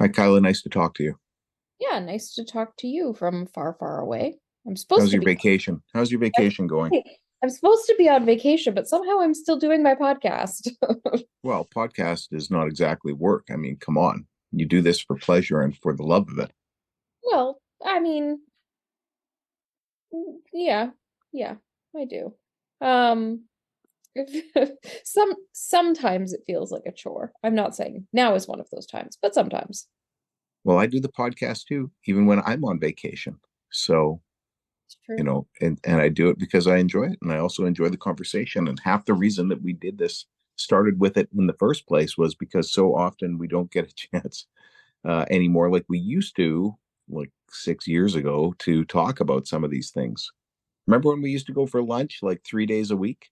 Hi, Kyla. Nice to talk to you. Yeah, nice to talk to you from far, far away. I'm supposed How's to your be vacation? How's your vacation going? I'm supposed to be on vacation, but somehow I'm still doing my podcast. Well, podcast is not exactly work. I mean, come on. You do this for pleasure and for the love of it. well, I mean, mm, yeah, yeah, I do. Um, some sometimes it feels like a chore. I'm not saying now is one of those times, but sometimes. Well, I do the podcast too, even when I'm on vacation. So, It's true. you know, and, and I do it because I enjoy it. And I also enjoy the conversation. And half the reason that we did this, started with it in the first place, was because so often we don't get a chance uh, anymore, like we used to, like six years ago, to talk about some of these things. Remember when we used to go for lunch like three days a week?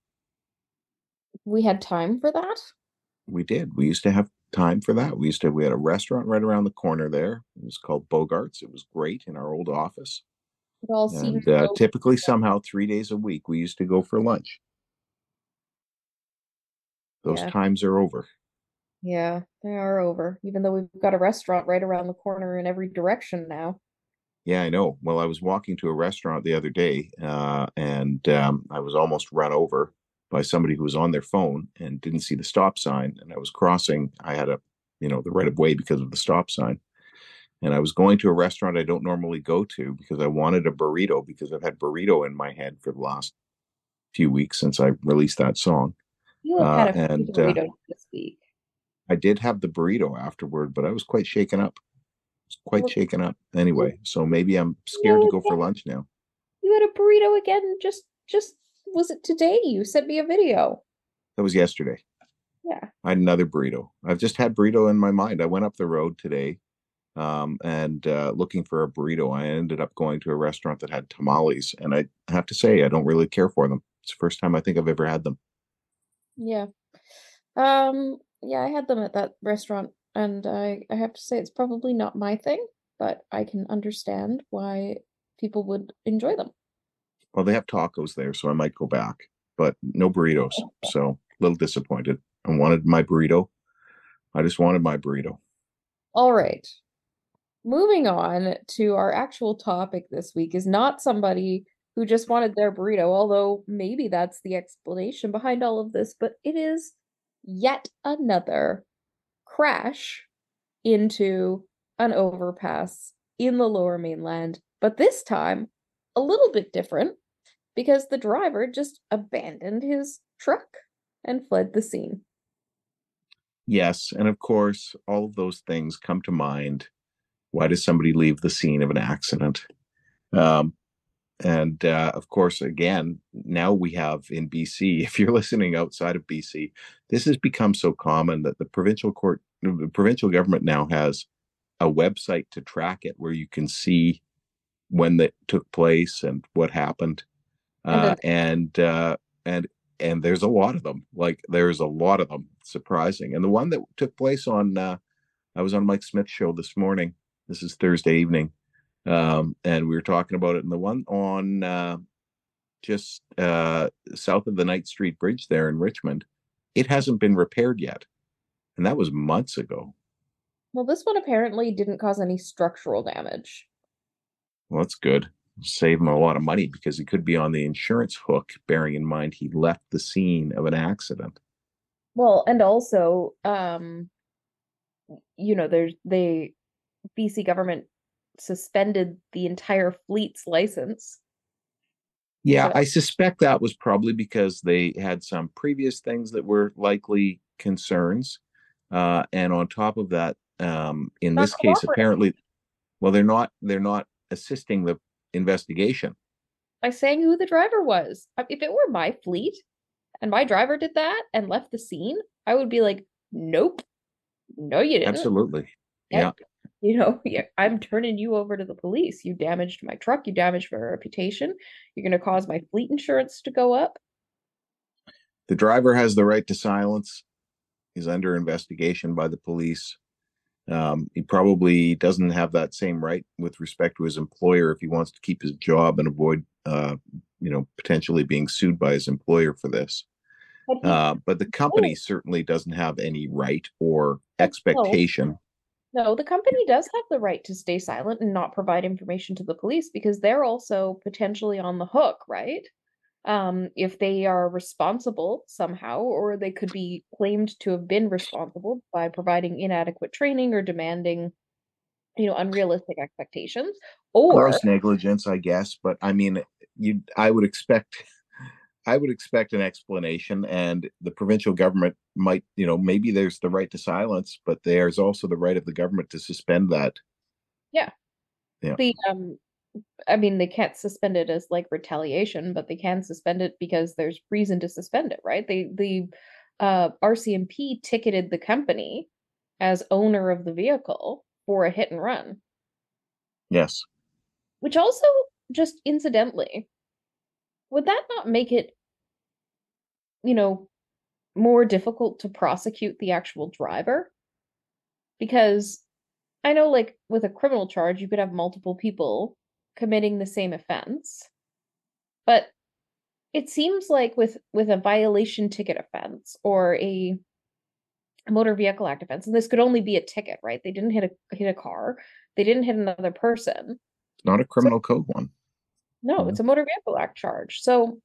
We had time for that. We did. We used to have time for that. We used to, we had a restaurant right around the corner there. It was called Bogarts. It was great in our old office. It all And uh, so typically, somehow, three days a week, we used to go for lunch. Those Yeah. times are over. Yeah, they are over. Even though we've got a restaurant right around the corner in every direction now. Yeah, I know. Well, I was walking to a restaurant the other day, uh, and um, I was almost run over by somebody who was on their phone and didn't see the stop sign. And I was crossing. I had a, you know, the right of way because of the stop sign. And I was going to a restaurant I don't normally go to because I wanted a burrito because I've had burrito in my head for the last few weeks since I released that song. You have had Uh, a and, uh, this week. I did have the burrito afterward, but I was quite shaken up. Quite Well- shaken up anyway. So maybe I'm scared to go for lunch now. You had a burrito again just just was it today? You sent me a video. That was yesterday. Yeah. I had another burrito. I've just had burrito in my mind. I went up the road today um, and uh, looking for a burrito. I ended up going to a restaurant that had tamales, and I have to say, I don't really care for them. It's the first time I think I've ever had them. Yeah. Um yeah, I had them at that restaurant and I I have to say it's probably not my thing, but I can understand why people would enjoy them. Well, they have tacos there, so I might go back, but no burritos. Oh, so a little disappointed. I wanted my burrito. I just wanted my burrito. All right. Moving on to our actual topic this week is not somebody who just wanted their burrito, although maybe that's the explanation behind all of this, but it is yet another crash into an overpass in the lower mainland, but this time a little bit different because the driver just abandoned his truck and fled the scene. Yes, and of course, all of those things come to mind. Why does somebody leave the scene of an accident? Um, and uh, of course, again, now we have in BC. If you're listening outside of BC, this has become so common that the provincial court, the provincial government now has a website to track it, where you can see when that took place and what happened. And Uh, and uh, and and there's a lot of them. Like there's a lot of them. Surprising. And the one that took place on, uh, I was on Mike Smyth's show this morning. This is Thursday evening, um, and we were talking about it. And the one on uh, just uh, south of the Knight Street Bridge there in Richmond, it hasn't been repaired yet, and that was months ago. Well, this one apparently didn't cause any structural damage. Well, that's good. Save him a lot of money because he could be on the insurance hook, bearing in mind he left the scene of an accident. Well, and also, um, you know, there's they BC government suspended the entire fleet's license. Yeah, So- I suspect that was probably because they had some previous things that were likely concerns. Uh, and on top of that, um, in Not this case, apparently, well, they're not they're not assisting the investigation. By saying who the driver was. If it were my fleet and my driver did that and left the scene, I would be like, nope, no, you didn't. Absolutely. Yeah. Yeah. you know, I'm turning you over to the police. You damaged my truck, you damaged my reputation. You're going to cause my fleet insurance to go up. The driver has the right to silence. He's under investigation by the police. Um, he probably doesn't have that same right with respect to his employer if he wants to keep his job and avoid, uh, you know, potentially being sued by his employer for this. But, uh, but the company certainly doesn't have any right or expectation. No, the company does have the right to stay silent and not provide information to the police because they're also potentially on the hook, right? Um, if they are responsible somehow, or they could be claimed to have been responsible by providing inadequate training or demanding, you know, unrealistic expectations, or gross negligence, I guess. But I mean, you, I would expect. I would expect an explanation, and the provincial government might, you know, maybe there's the right to silence, but there's also the right of the government to suspend that. Yeah. Yeah. The um I mean, they can't suspend it as like retaliation, but they can suspend it because there's reason to suspend it, right? They the uh, RCMP ticketed the company as owner of the vehicle for a hit and run. Yes. Which also, just incidentally, would that not make it, you know, more difficult to prosecute the actual driver? Because I know, like, with a criminal charge, you could have multiple people committing the same offense. But it seems like with with a violation ticket offense or a motor vehicle act offense, and this could only be a ticket, right? They didn't hit a hit a car, they didn't hit another person. It's not a criminal so, code one. No, it's a motor vehicle act charge. So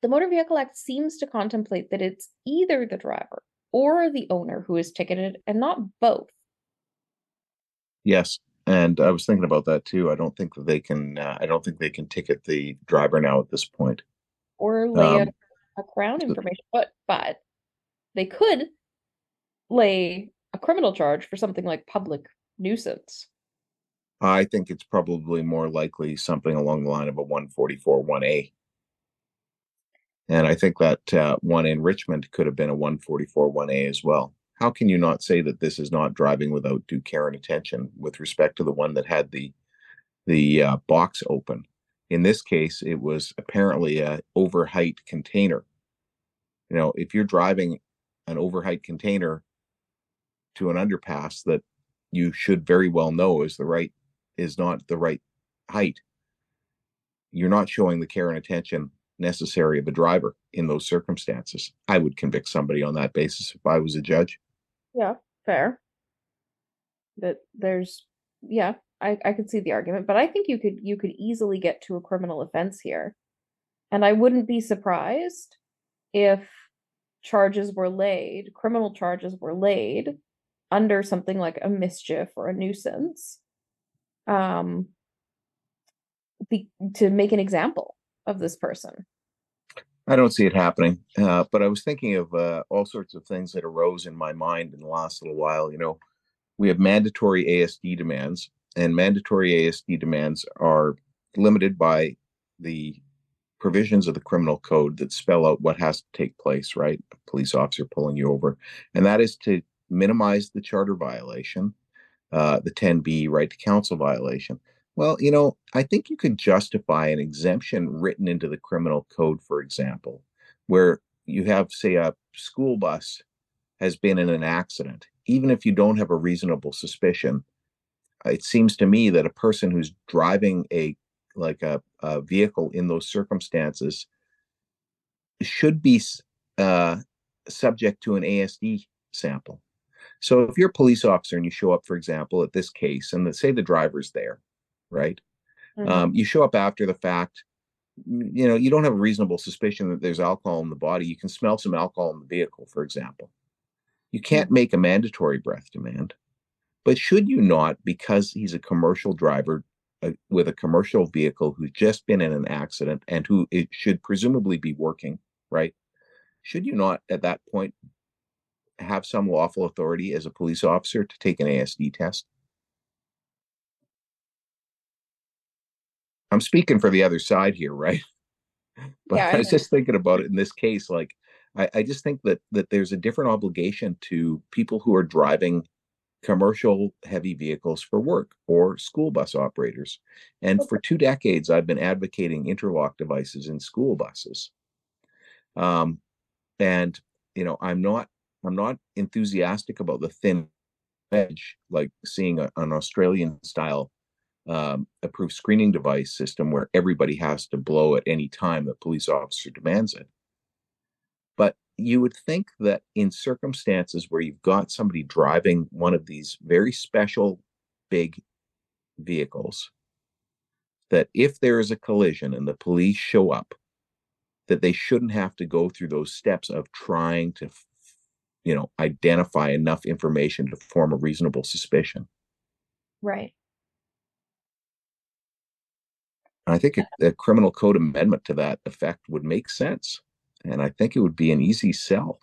the motor vehicle act seems to contemplate that it's either the driver or the owner who is ticketed and not both. Yes, and I was thinking about that too. I don't think that they can. Uh, I don't think they can ticket the driver now at this point. Or lay um, a, crown information, but but they could lay a criminal charge for something like public nuisance. I think it's probably more likely something along the line of a 144 1A. And I think that uh, one in Richmond could have been a 144 1A as well how can you not say that this is not driving without due care and attention with respect to the one that had the the uh, box open? In this case, it was apparently a overheight container. You know, if you're driving an overheight container to an underpass that you should very well know is the right is not the right height, you're not showing the care and attention necessary of a driver in those circumstances. I would convict somebody on that basis if I was a judge. Yeah, fair. That there's yeah, I I could see the argument, but I think you could you could easily get to a criminal offense here. And I wouldn't be surprised if charges were laid, criminal charges were laid under something like a mischief or a nuisance um be, to make an example of this person. I don't see it happening. Uh, but I was thinking of uh, all sorts of things that arose in my mind in the last little while. You know, we have mandatory ASD demands, and mandatory ASD demands are limited by the provisions of the criminal code that spell out what has to take place, right? A police officer pulling you over. And that is to minimize the charter violation, uh, the 10B right to counsel violation. Well, you know, I think you could justify an exemption written into the criminal code, for example, where you have, say, a school bus has been in an accident. Even if you don't have a reasonable suspicion, it seems to me that a person who's driving a like a, a vehicle in those circumstances should be uh, subject to an ASD sample. So if you're a police officer and you show up, for example, at this case, and say the driver's there, right? Mm-hmm. Um, you show up after the fact. You know, you don't have a reasonable suspicion that there's alcohol in the body. You can smell some alcohol in the vehicle, for example. You can't mm-hmm. make a mandatory breath demand. But should you not, because he's a commercial driver uh, with a commercial vehicle who's just been in an accident and who it should presumably be working, right? Should you not at that point have some lawful authority as a police officer to take an ASD test? I'm speaking for the other side here, right? But yeah, I, I was just thinking about it in this case. Like, I, I just think that that there's a different obligation to people who are driving commercial heavy vehicles for work or school bus operators. And for two decades, I've been advocating interlock devices in school buses. Um, and you know, I'm not I'm not enthusiastic about the thin edge, like seeing a, an Australian style um, approved screening device system where everybody has to blow at any time the police officer demands it. But you would think that in circumstances where you've got somebody driving one of these very special big vehicles, that if there is a collision and the police show up, that they shouldn't have to go through those steps of trying to you know identify enough information to form a reasonable suspicion right i think a, a, criminal code amendment to that effect would make sense and i think it would be an easy sell.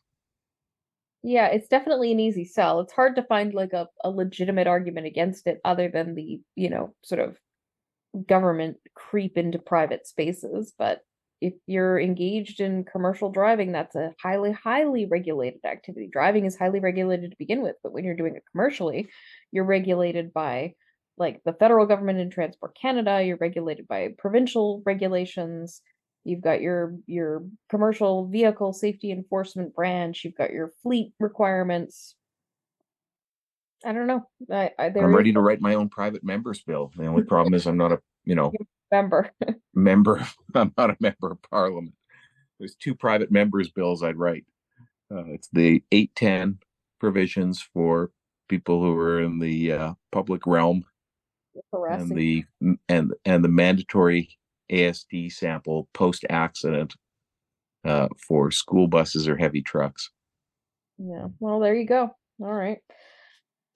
Yeah it's definitely an easy sell. It's hard to find like a, a legitimate argument against it other than the you know sort of government creep into private spaces but if you're engaged in commercial driving, that's a highly, highly regulated activity. Driving is highly regulated to begin with, but when you're doing it commercially, you're regulated by like the federal government and Transport Canada, you're regulated by provincial regulations. You've got your your commercial vehicle safety enforcement branch, you've got your fleet requirements. I don't know. I, I I'm ready to write my own private members bill. The only problem is I'm not a you know member. member. I'm not a member of parliament. There's two private members' bills I'd write. Uh, it's the 810 provisions for people who are in the uh, public realm, and the and and the mandatory ASD sample post accident uh, for school buses or heavy trucks. Yeah. Well, there you go. All right.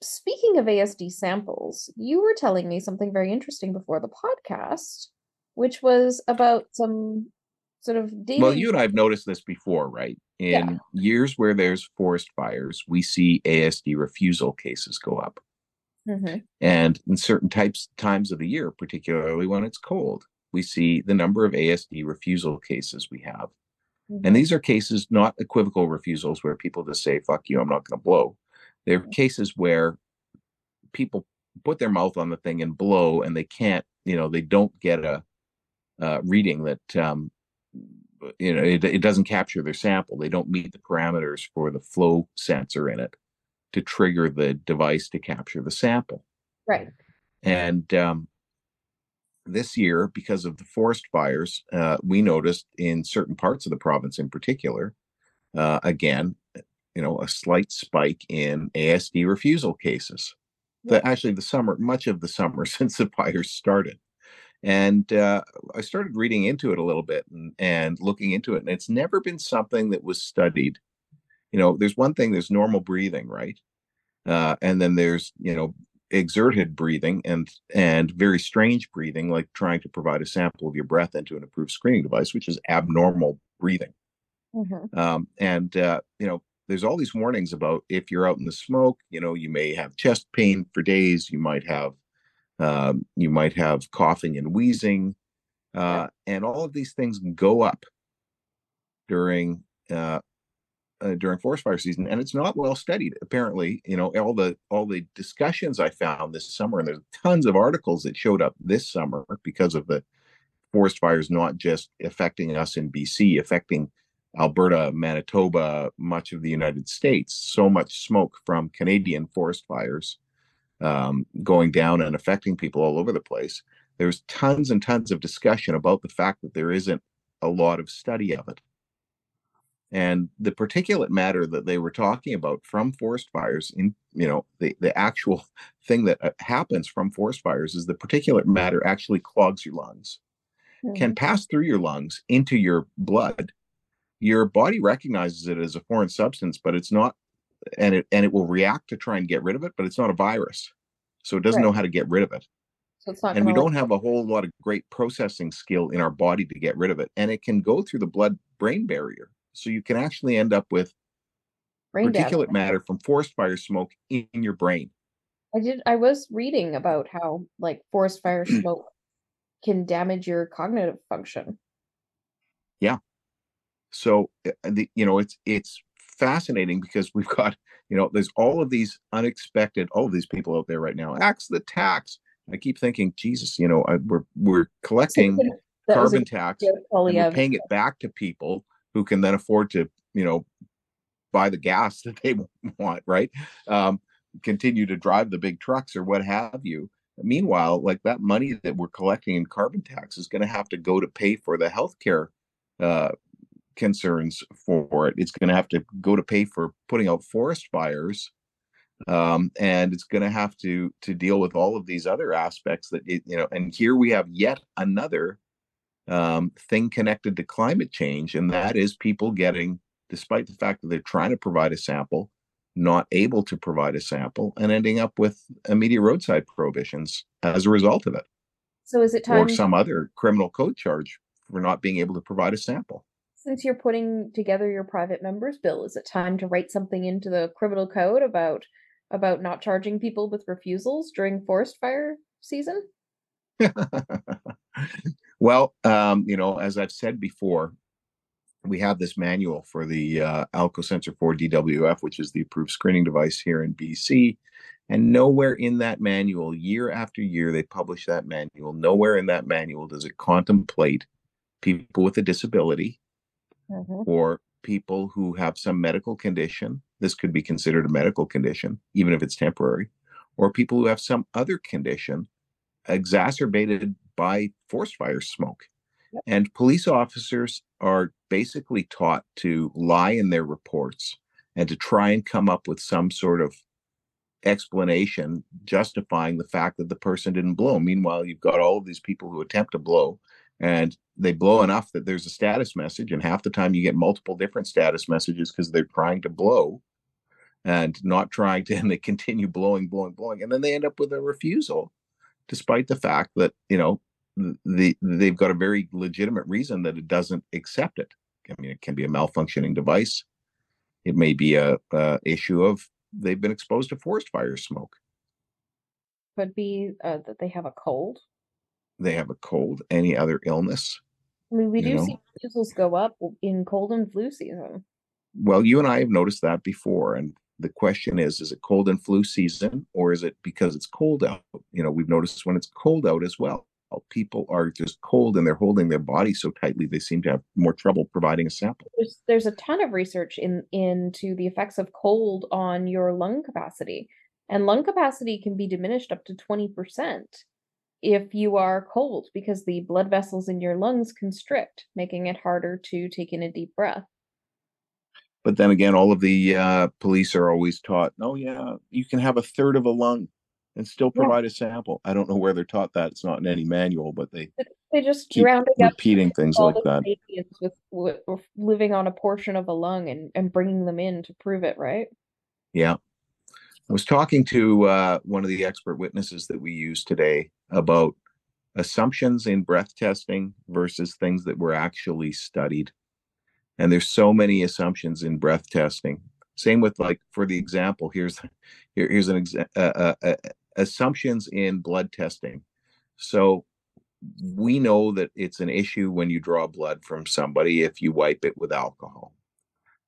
Speaking of ASD samples, you were telling me something very interesting before the podcast, which was about some sort of dating. Well, you and I have noticed this before, right? In yeah. years where there's forest fires, we see ASD refusal cases go up. Mm-hmm. And in certain types times of the year, particularly when it's cold, we see the number of ASD refusal cases we have. Mm-hmm. And these are cases, not equivocal refusals where people just say, fuck you, I'm not going to blow. They're cases where people put their mouth on the thing and blow, and they can't, you know, they don't get a uh, reading that, um, you know, it, it doesn't capture their sample. They don't meet the parameters for the flow sensor in it to trigger the device to capture the sample. Right. And um, this year, because of the forest fires, uh, we noticed in certain parts of the province in particular, uh, again, you know, a slight spike in ASD refusal cases. The, actually, the summer, much of the summer since the fires started. And uh, I started reading into it a little bit and, and looking into it, and it's never been something that was studied. You know, there's one thing, there's normal breathing, right? Uh, and then there's, you know, exerted breathing and and very strange breathing, like trying to provide a sample of your breath into an approved screening device, which is abnormal breathing. Mm-hmm. Um, and uh, you know, there's all these warnings about if you're out in the smoke, you know, you may have chest pain for days, you might have um, you might have coughing and wheezing, uh, and all of these things go up during uh, uh, during forest fire season, and it's not well studied. Apparently, you know, all the all the discussions I found this summer, and there's tons of articles that showed up this summer because of the forest fires not just affecting us in BC, affecting Alberta, Manitoba, much of the United States, so much smoke from Canadian forest fires um, going down and affecting people all over the place. There's tons and tons of discussion about the fact that there isn't a lot of study of it. And the particulate matter that they were talking about from forest fires, in you know, the, the actual thing that uh, happens from forest fires is the particulate matter actually clogs your lungs, can pass through your lungs into your blood your body recognizes it as a foreign substance, but it's not, and it and it will react to try and get rid of it, but it's not a virus, so it doesn't right. know how to get rid of it. So it's not and we don't have a whole lot of great processing skill in our body to get rid of it, and it can go through the blood-brain barrier, so you can actually end up with brain particulate matter from forest fire smoke in your brain. I did. I was reading about how like forest fire smoke can damage your cognitive function. Yeah, so uh, the, you know, it's it's fascinating because we've got you know there's all of these unexpected all of these people out there right now axe the tax i keep thinking jesus you know I, we're we're collecting carbon tax and we're paying it back to people who can then afford to you know buy the gas that they want right um, continue to drive the big trucks or what have you meanwhile like that money that we're collecting in carbon tax is going to have to go to pay for the healthcare uh, concerns for it. It's going to have to go to pay for putting out forest fires, um, and it's going to have to to deal with all of these other aspects that it, you know. And here we have yet another um, thing connected to climate change, and that is people getting, despite the fact that they're trying to provide a sample, not able to provide a sample, and ending up with immediate roadside prohibitions as a result of it. So is it time or some other criminal code charge for not being able to provide a sample? since you're putting together your private members bill, is it time to write something into the criminal code about about not charging people with refusals during forest fire season? well, um, you know, as I've said before, we have this manual for the uh, ALCO Sensor 4 DWF, which is the approved screening device here in BC. And nowhere in that manual, year after year, they publish that manual. Nowhere in that manual does it contemplate people with a disability mm-hmm. or people who have some medical condition. This could be considered a medical condition, even if it's temporary, or people who have some other condition exacerbated by forest fire smoke. Yep. And police officers are basically taught to lie in their reports and to try and come up with some sort of explanation justifying the fact that the person didn't blow. Meanwhile, you've got all of these people who attempt to blow and they blow enough that there's a status message and half the time you get multiple different status messages because they're trying to blow and not trying to and they continue blowing blowing blowing and then they end up with a refusal despite the fact that you know the they've got a very legitimate reason that it doesn't accept it i mean it can be a malfunctioning device it may be a, a issue of they've been exposed to forest fire smoke could be uh, that they have a cold they have a cold, any other illness. I mean, we do know? see refusals go up in cold and flu season. Well, you and I have noticed that before. And the question is, is it cold and flu season or is it because it's cold out? You know, we've noticed when it's cold out as well. People are just cold and they're holding their body so tightly they seem to have more trouble providing a sample. There's there's a ton of research in into the effects of cold on your lung capacity. And lung capacity can be diminished up to 20% if you are cold because the blood vessels in your lungs constrict, making it harder to take in a deep breath. But then again, all of the uh, police are always taught, oh, yeah, you can have a third of a lung and still provide yeah. a sample. I don't know where they're taught that. It's not in any manual, but they they just keep repeating things like that. With, with, with living on a portion of a lung and, and bringing them in to prove it, right? Yeah. I was talking to uh, one of the expert witnesses that we use today about assumptions in breath testing versus things that were actually studied. And there's so many assumptions in breath testing. Same with like for the example, here's here, here's an exa- uh, uh, uh, assumptions in blood testing. So we know that it's an issue when you draw blood from somebody if you wipe it with alcohol.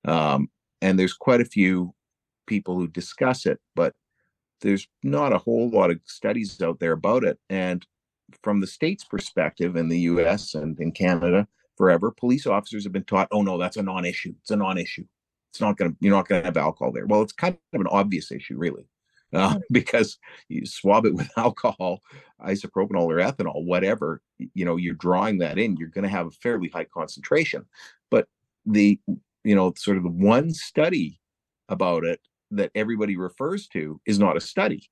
Um, and there's quite a few people who discuss it, but there's not a whole lot of studies out there about it. And from the state's perspective in the US and in Canada, forever, police officers have been taught, oh no, that's a non-issue. It's a non-issue. It's not gonna, you're not gonna have alcohol there. Well, it's kind of an obvious issue, really. Uh, because you swab it with alcohol, isopropanol or ethanol, whatever, you know, you're drawing that in, you're going to have a fairly high concentration. But the, you know, sort of the one study about it that everybody refers to is not a study.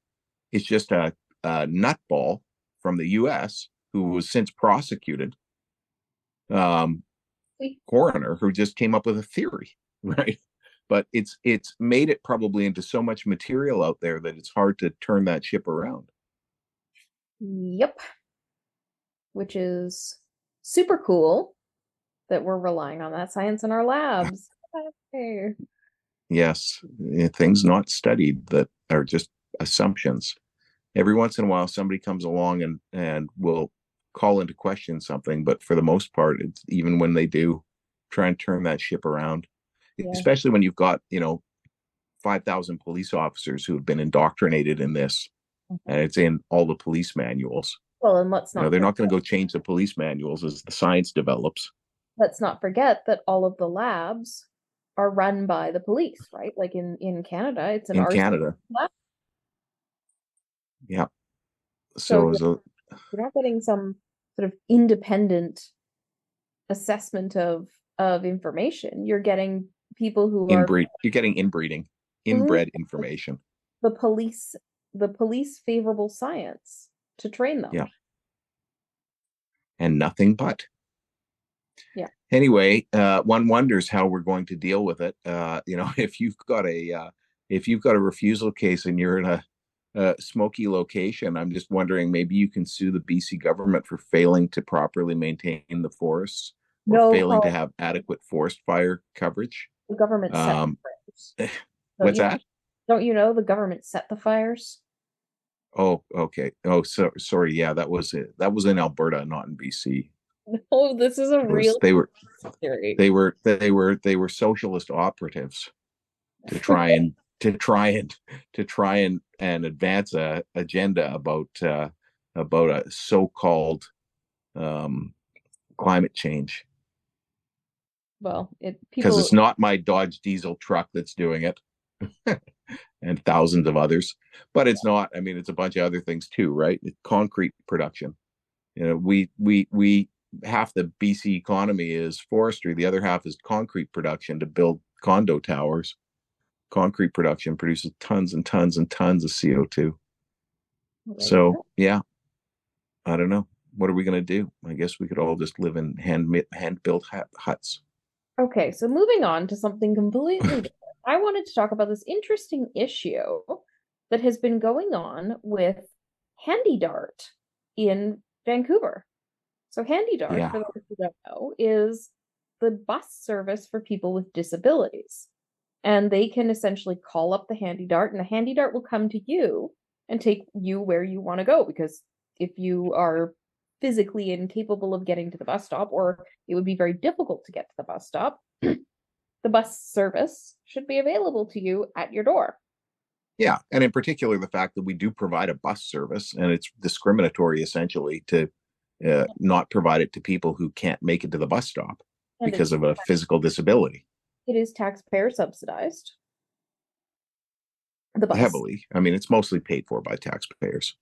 It's just a, a nutball from the U.S. who was since prosecuted, um, coroner who just came up with a theory, right? But it's it's made it probably into so much material out there that it's hard to turn that ship around. Yep. Which is super cool that we're relying on that science in our labs. Yes, eh, things not studied that are just assumptions. Every once in a while, somebody comes along and and will call into question something, but for the most part, it's even when they do, try and turn that ship around. Yeah. especially when you've got you know five thousand police officers who have been indoctrinated in this, Mhm. and it's in all the police manuals. Well, and let's You not know, they're not going to go change the police manuals as the science develops. let's not forget that all of the labs are run by the police, right? Like in in Canada, it's an in Canada. lab. Yeah. So So, as a, You're not getting some sort of independent assessment of of information. You're getting people who are you're getting inbreeding, inbred information. the police the police favorable science to train them. Yeah. and nothing but. Yeah. Anyway, uh, one wonders how we're going to deal with it. Uh, you know, if you've got a uh, if you've got a refusal case and you're in a, a smoky location, I'm just wondering maybe you can sue the BC government for failing to properly maintain the forests or No, failing to have adequate forest fire coverage. the government set um, the fires. What's you- that? Don't you know the government set the fires? Oh, okay. Oh, so sorry. Yeah, that was it. That was in Alberta, not in BC. No, this is a was- real they were theory. they were they were they were socialist operatives to try and to try and to try and and advance a agenda about uh about a so-called um climate change. Well, it because people it's not my Dodge diesel truck that's doing it and thousands of others but it's not i mean it's a bunch of other things too right? It's concrete production. You know we we we half the bc economy is forestry the other half is concrete production to build condo towers concrete production produces tons and tons and tons of co2 Right. so yeah i don't know what are we going to do i guess we could all just live in hand hand built huts Okay, so moving on to something completely different. I wanted to talk about this interesting issue that has been going on with HandyDART in Vancouver. So HandyDART, Yeah. for those who don't know, is the bus service for people with disabilities. And they can essentially call up the HandyDART, and the HandyDART will come to you and take you where you want to go. Because if you are physically incapable of getting to the bus stop, or it would be very difficult to get to the bus stop, the bus service should be available to you at your door. Yeah, and in particular, the fact that we do provide a bus service, and it's discriminatory essentially to uh, not provide it to people who can't make it to the bus stop because of a physical disability it is taxpayer subsidized. The bus. heavily. I mean, it's mostly paid for by taxpayers.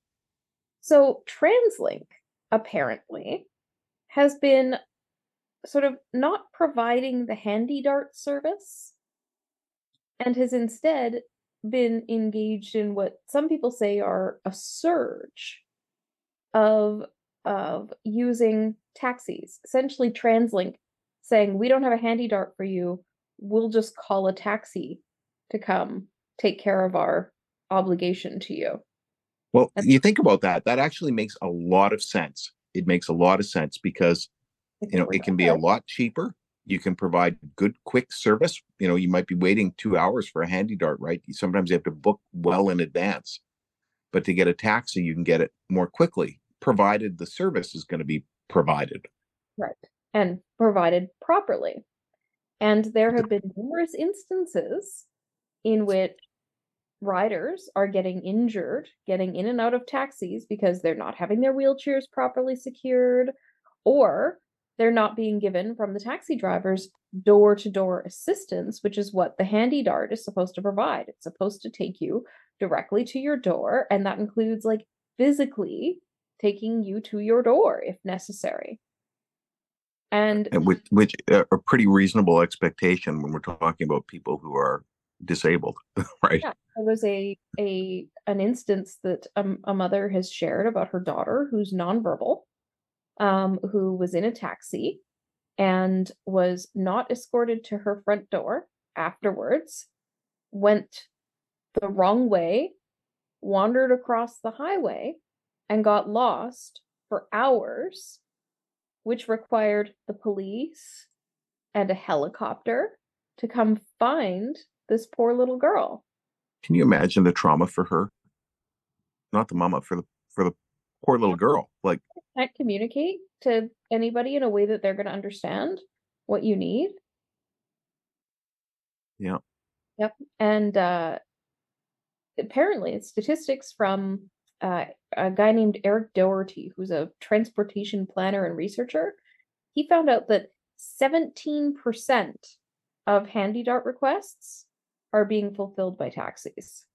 So TransLink apparently has been sort of not providing the HandyDART service and has instead been engaged in what some people say are a surge of of using taxis essentially translink saying we don't have a HandyDART for you we'll just call a taxi to come take care of our obligation to you Well, And- you think about that, that actually makes a lot of sense. It makes a lot of sense because you know it can be a lot cheaper you can provide good quick service you know you might be waiting two hours for a HandyDART right sometimes you have to book well in advance but to get a taxi you can get it more quickly provided the service is going to be provided Right. And provided properly. And there have been numerous instances in which riders are getting injured, getting in and out of taxis because they're not having their wheelchairs properly secured, or they're not being given from the taxi drivers door to door assistance, which is what the HandyDART is supposed to provide. It's supposed to take you directly to your door, and that includes like physically taking you to your door if necessary. And and which, which uh, a pretty reasonable expectation when we're talking about people who are disabled right Yeah. there was a a an instance that um, a mother has shared about her daughter who's nonverbal, um, who was in a taxi and was not escorted to her front door afterwards, went the wrong way, wandered across the highway, and got lost for hours, which required the police and a helicopter to come find this poor little girl. can you imagine the trauma for her not the mama for the for the poor little girl like Can't communicate to anybody in a way that they're going to understand what you need. Yeah. Yep. And uh, apparently, it's statistics from uh, a guy named Eric Doherty, who's a transportation planner and researcher. He found out that 17% of HandyDART requests are being fulfilled by taxis.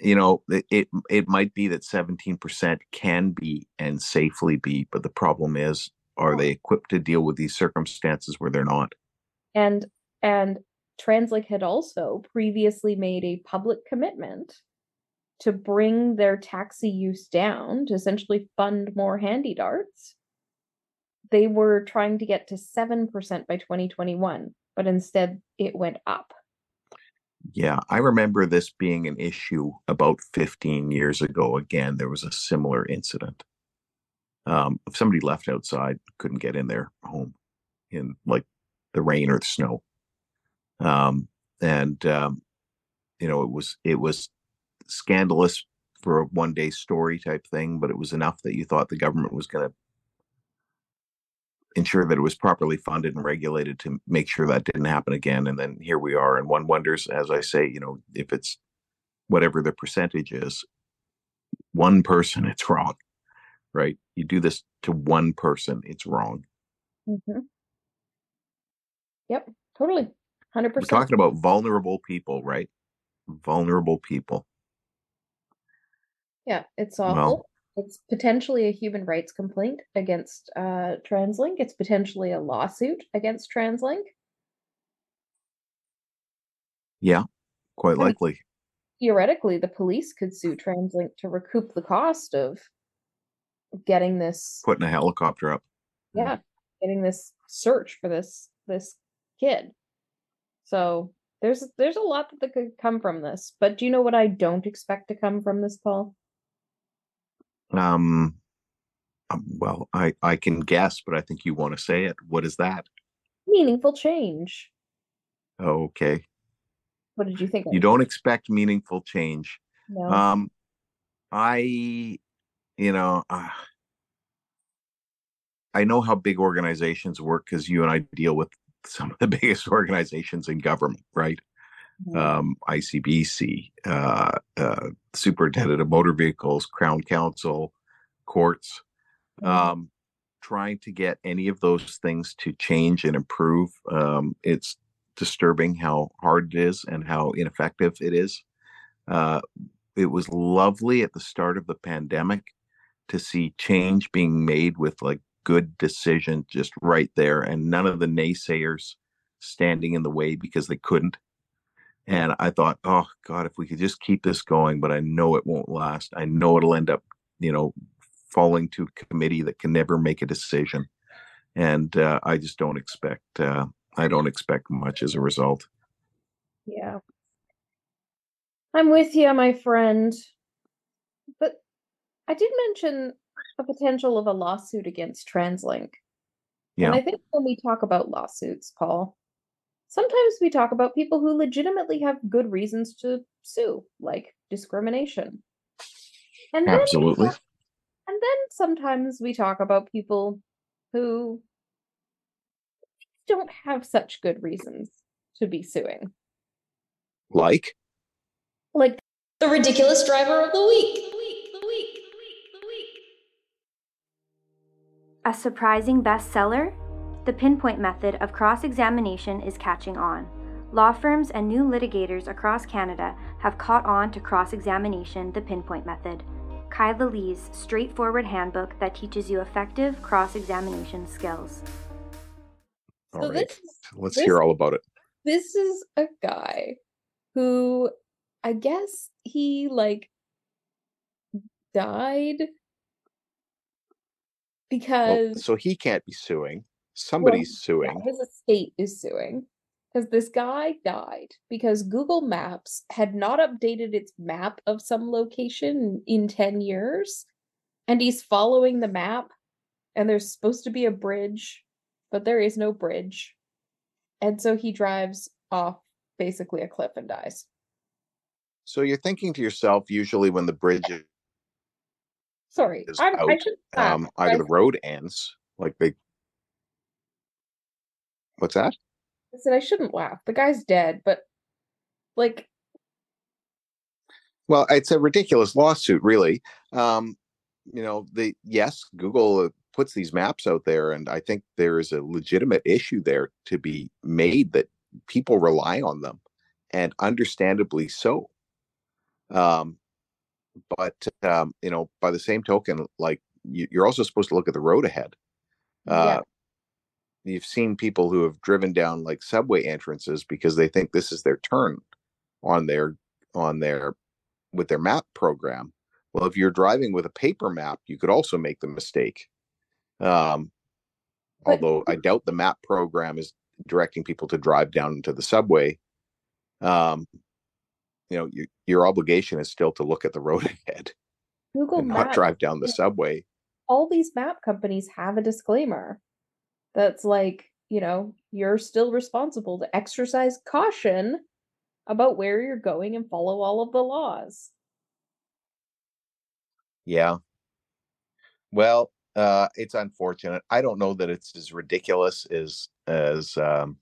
You know, it it, it might be that 17% can be and safely be, but the problem is are they equipped to deal with these circumstances where they're not? And and TransLink had also previously made a public commitment to bring their taxi use down to essentially fund more HandyDARTs. They were trying to get to 7% by 2021, but instead it went up. Yeah, I remember this being an issue about 15 years ago. Again, there was a similar incident. Um, if somebody left outside, couldn't get in their home in like the rain or the snow. Um, and um, you know, it was it was scandalous for a one day story type thing, but it was enough that you thought the government was going to ensure that it was properly funded and regulated to make sure that didn't happen again. And then here we are. And one wonders, as I say, you know, if it's whatever the percentage is, one person, it's wrong, right? You do this to one person, it's wrong. Mm-hmm. Yep, totally. 100%. We're talking about vulnerable people, right? Vulnerable people. Yeah, it's awful. Well, it's potentially a human rights complaint against uh, TransLink. It's potentially a lawsuit against TransLink. Yeah, quite likely. Theoretically, the police could sue TransLink to recoup the cost of getting this putting a helicopter up. Yeah, getting this search for this this kid. So there's there's a lot that could come from this. But do you know what I don't expect to come from this, Paul? Um, um, well, I I can guess, but I think you want to say it. What is that? Meaningful change. Okay. What did you think? You don't expect meaningful change. No. Um, I, you know, uh, I know how big organizations work because you and I deal with some of the biggest organizations in government, right? Mm-hmm. Um, ICBC, uh, uh, Superintendent of Motor Vehicles, Crown Counsel, courts, mm-hmm. um, trying to get any of those things to change and improve. Um, it's disturbing how hard it is and how ineffective it is. Uh, it was lovely at the start of the pandemic to see change being made with like good decision just right there and none of the naysayers standing in the way because they couldn't and i thought oh god if we could just keep this going but i know it won't last. I know it'll end up you know falling to a committee that can never make a decision. And uh, i just don't expect uh, i don't expect much as a result. Yeah. I'm with you my friend. But i did mention a potential of a lawsuit against TransLink. Yeah. And I think when we talk about lawsuits, Paul, sometimes we talk about people who legitimately have good reasons to sue, like discrimination. And then Absolutely. and then sometimes we talk about people who don't have such good reasons to be suing. Like? Like the ridiculous driver of the week. A surprising bestseller? The pinpoint method of cross examination is catching on. Law firms and new litigators across Canada have caught on to cross examination, the pinpoint method. Kyla Lee's straightforward handbook that teaches you effective cross examination skills. All so right. This, Let's this, hear all about it. This is a guy who I guess he like died because well, so he can't be suing. Somebody's well, suing. His estate is suing because this guy died because Google Maps had not updated its map of some location in 10 years. And he's following the map, and there's supposed to be a bridge, but there is no bridge. And so he drives off basically a cliff and dies. So you're thinking to yourself, usually when the bridge is Sorry, I'm, out, I should. Um, either the road ends, like they. What's that? I said I shouldn't laugh. The guy's dead, but like Well, it's a ridiculous lawsuit, really. Um, you know, the yes, Google uh, puts these maps out there, and I think there is a legitimate issue there to be made that people rely on them, and understandably so. Um, but um, you know, by the same token, like you, you're also supposed to look at the road ahead. Uh, You've seen people who have driven down like subway entrances because they think this is their turn on their on their with their map program. Well, if you're driving with a paper map, you could also make the mistake. Um, But- although I doubt the map program is directing people to drive down into the subway. Um, you know, your your obligation is still to look at the road ahead Google not Maps, drive down the subway. all these map companies have a disclaimer that's like, you know, you're still responsible to exercise caution about where you're going and follow all of the laws. Yeah. Well, uh, it's unfortunate. I don't know that it's as ridiculous as as um,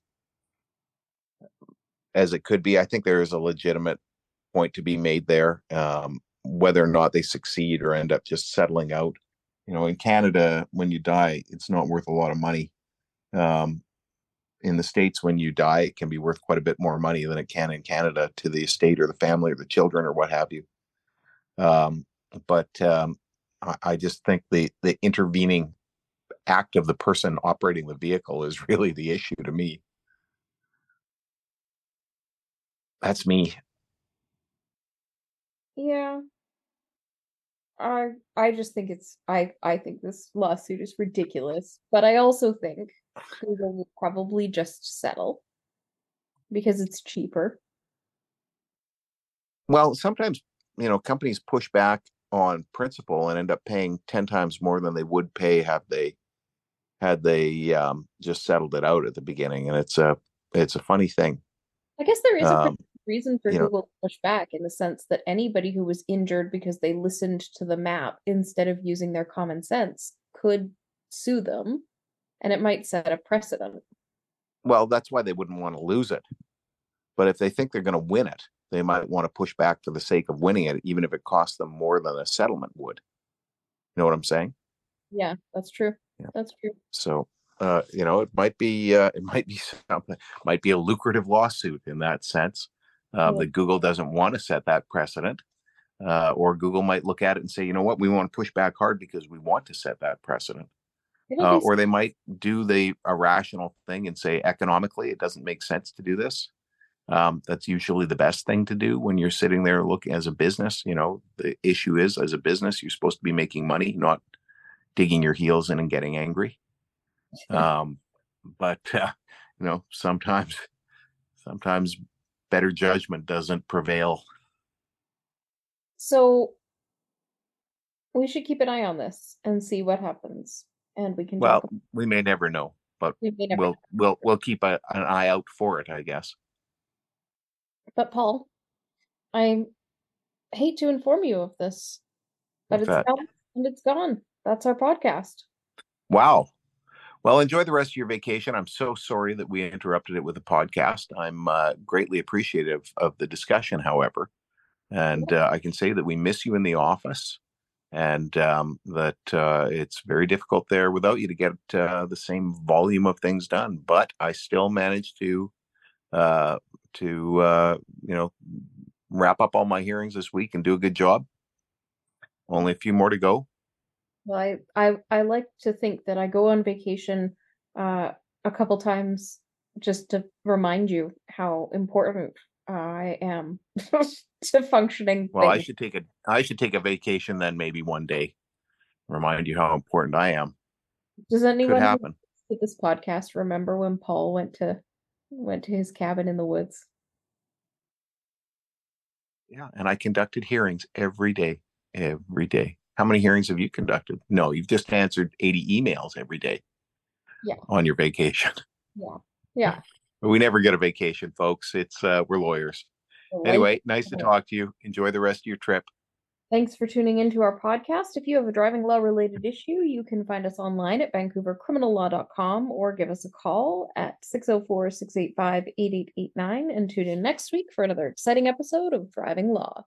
as it could be. I think there is a legitimate point to be made there. Um, whether or not they succeed or end up just settling out. You know, in Canada, when you die, it's not worth a lot of money. Um, in the states, when you die, it can be worth quite a bit more money than it can in Canada to the estate or the family or the children or what have you. Um, but um, I, I just think the the intervening act of the person operating the vehicle is really the issue to me. That's me. Yeah. I I just think it's I I think this lawsuit is ridiculous, but I also think Google will probably just settle because it's cheaper. Well, sometimes you know companies push back on principle and end up paying ten times more than they would pay had they had they um, just settled it out at the beginning, and it's a it's a funny thing. I guess there is a Um, good reason for you know- Google to push back in the sense that anybody who was injured because they listened to the map instead of using their common sense could sue them, and it might set a precedent. Well, that's why they wouldn't want to lose it. But if they think they're going to win it, they might want to push back for the sake of winning it, even if it costs them more than a settlement would. You know what I'm saying? Yeah, that's true. Yeah. That's true. So, uh, you know, it might be uh, it might be something, might be a lucrative lawsuit in that sense. Uh, Yeah. That Google doesn't want to set that precedent, uh, or Google might look at it and say, you know what, we want to push back hard because we want to set that precedent. Uh, or they might do the irrational thing and say economically it doesn't make sense to do this. Um, that's usually the best thing to do when you're sitting there looking as a business. You know, the issue is as a business, you're supposed to be making money, not digging your heels in and getting angry. Um, but uh, you know, sometimes, sometimes better judgment doesn't prevail. So we should keep an eye on this and see what happens. And we can Well, we may never know, but we never we'll we'll we'll keep a, an eye out for it, I guess. But Paul, I hate to inform you of this, but What's it's that? and it's gone. That's our podcast. Wow. Well, enjoy the rest of your vacation. I'm so sorry that we interrupted it with a podcast. I'm uh, greatly appreciative of the discussion, however. And uh, I can say that we miss you in the office and um, that uh, it's very difficult there without you to get uh, the same volume of things done. But I still managed to, uh, to uh, you know, wrap up all my hearings this week and do a good job. Only a few more to go. Well, I, I I like to think that I go on vacation uh, a couple times just to remind you how important I am to functioning. Well, I should take a I should take a vacation then maybe one day. Remind you how important I am. Does anyone who happen. to this podcast remember when Paul went to went to his cabin in the woods? Yeah, and I conducted hearings every day, every day. How many hearings have you conducted? No, you've just answered 80 emails every day. Yeah. On your vacation. Yeah, yeah. We never get a vacation, folks. It's uh we're lawyers. Anyway, nice to talk to you. Enjoy the rest of your trip. Thanks for tuning into our podcast. If you have a driving law related issue, you can find us online at vancouvercriminallaw.com or give us a call at 604 685 8889 and tune in next week for another exciting episode of Driving Law.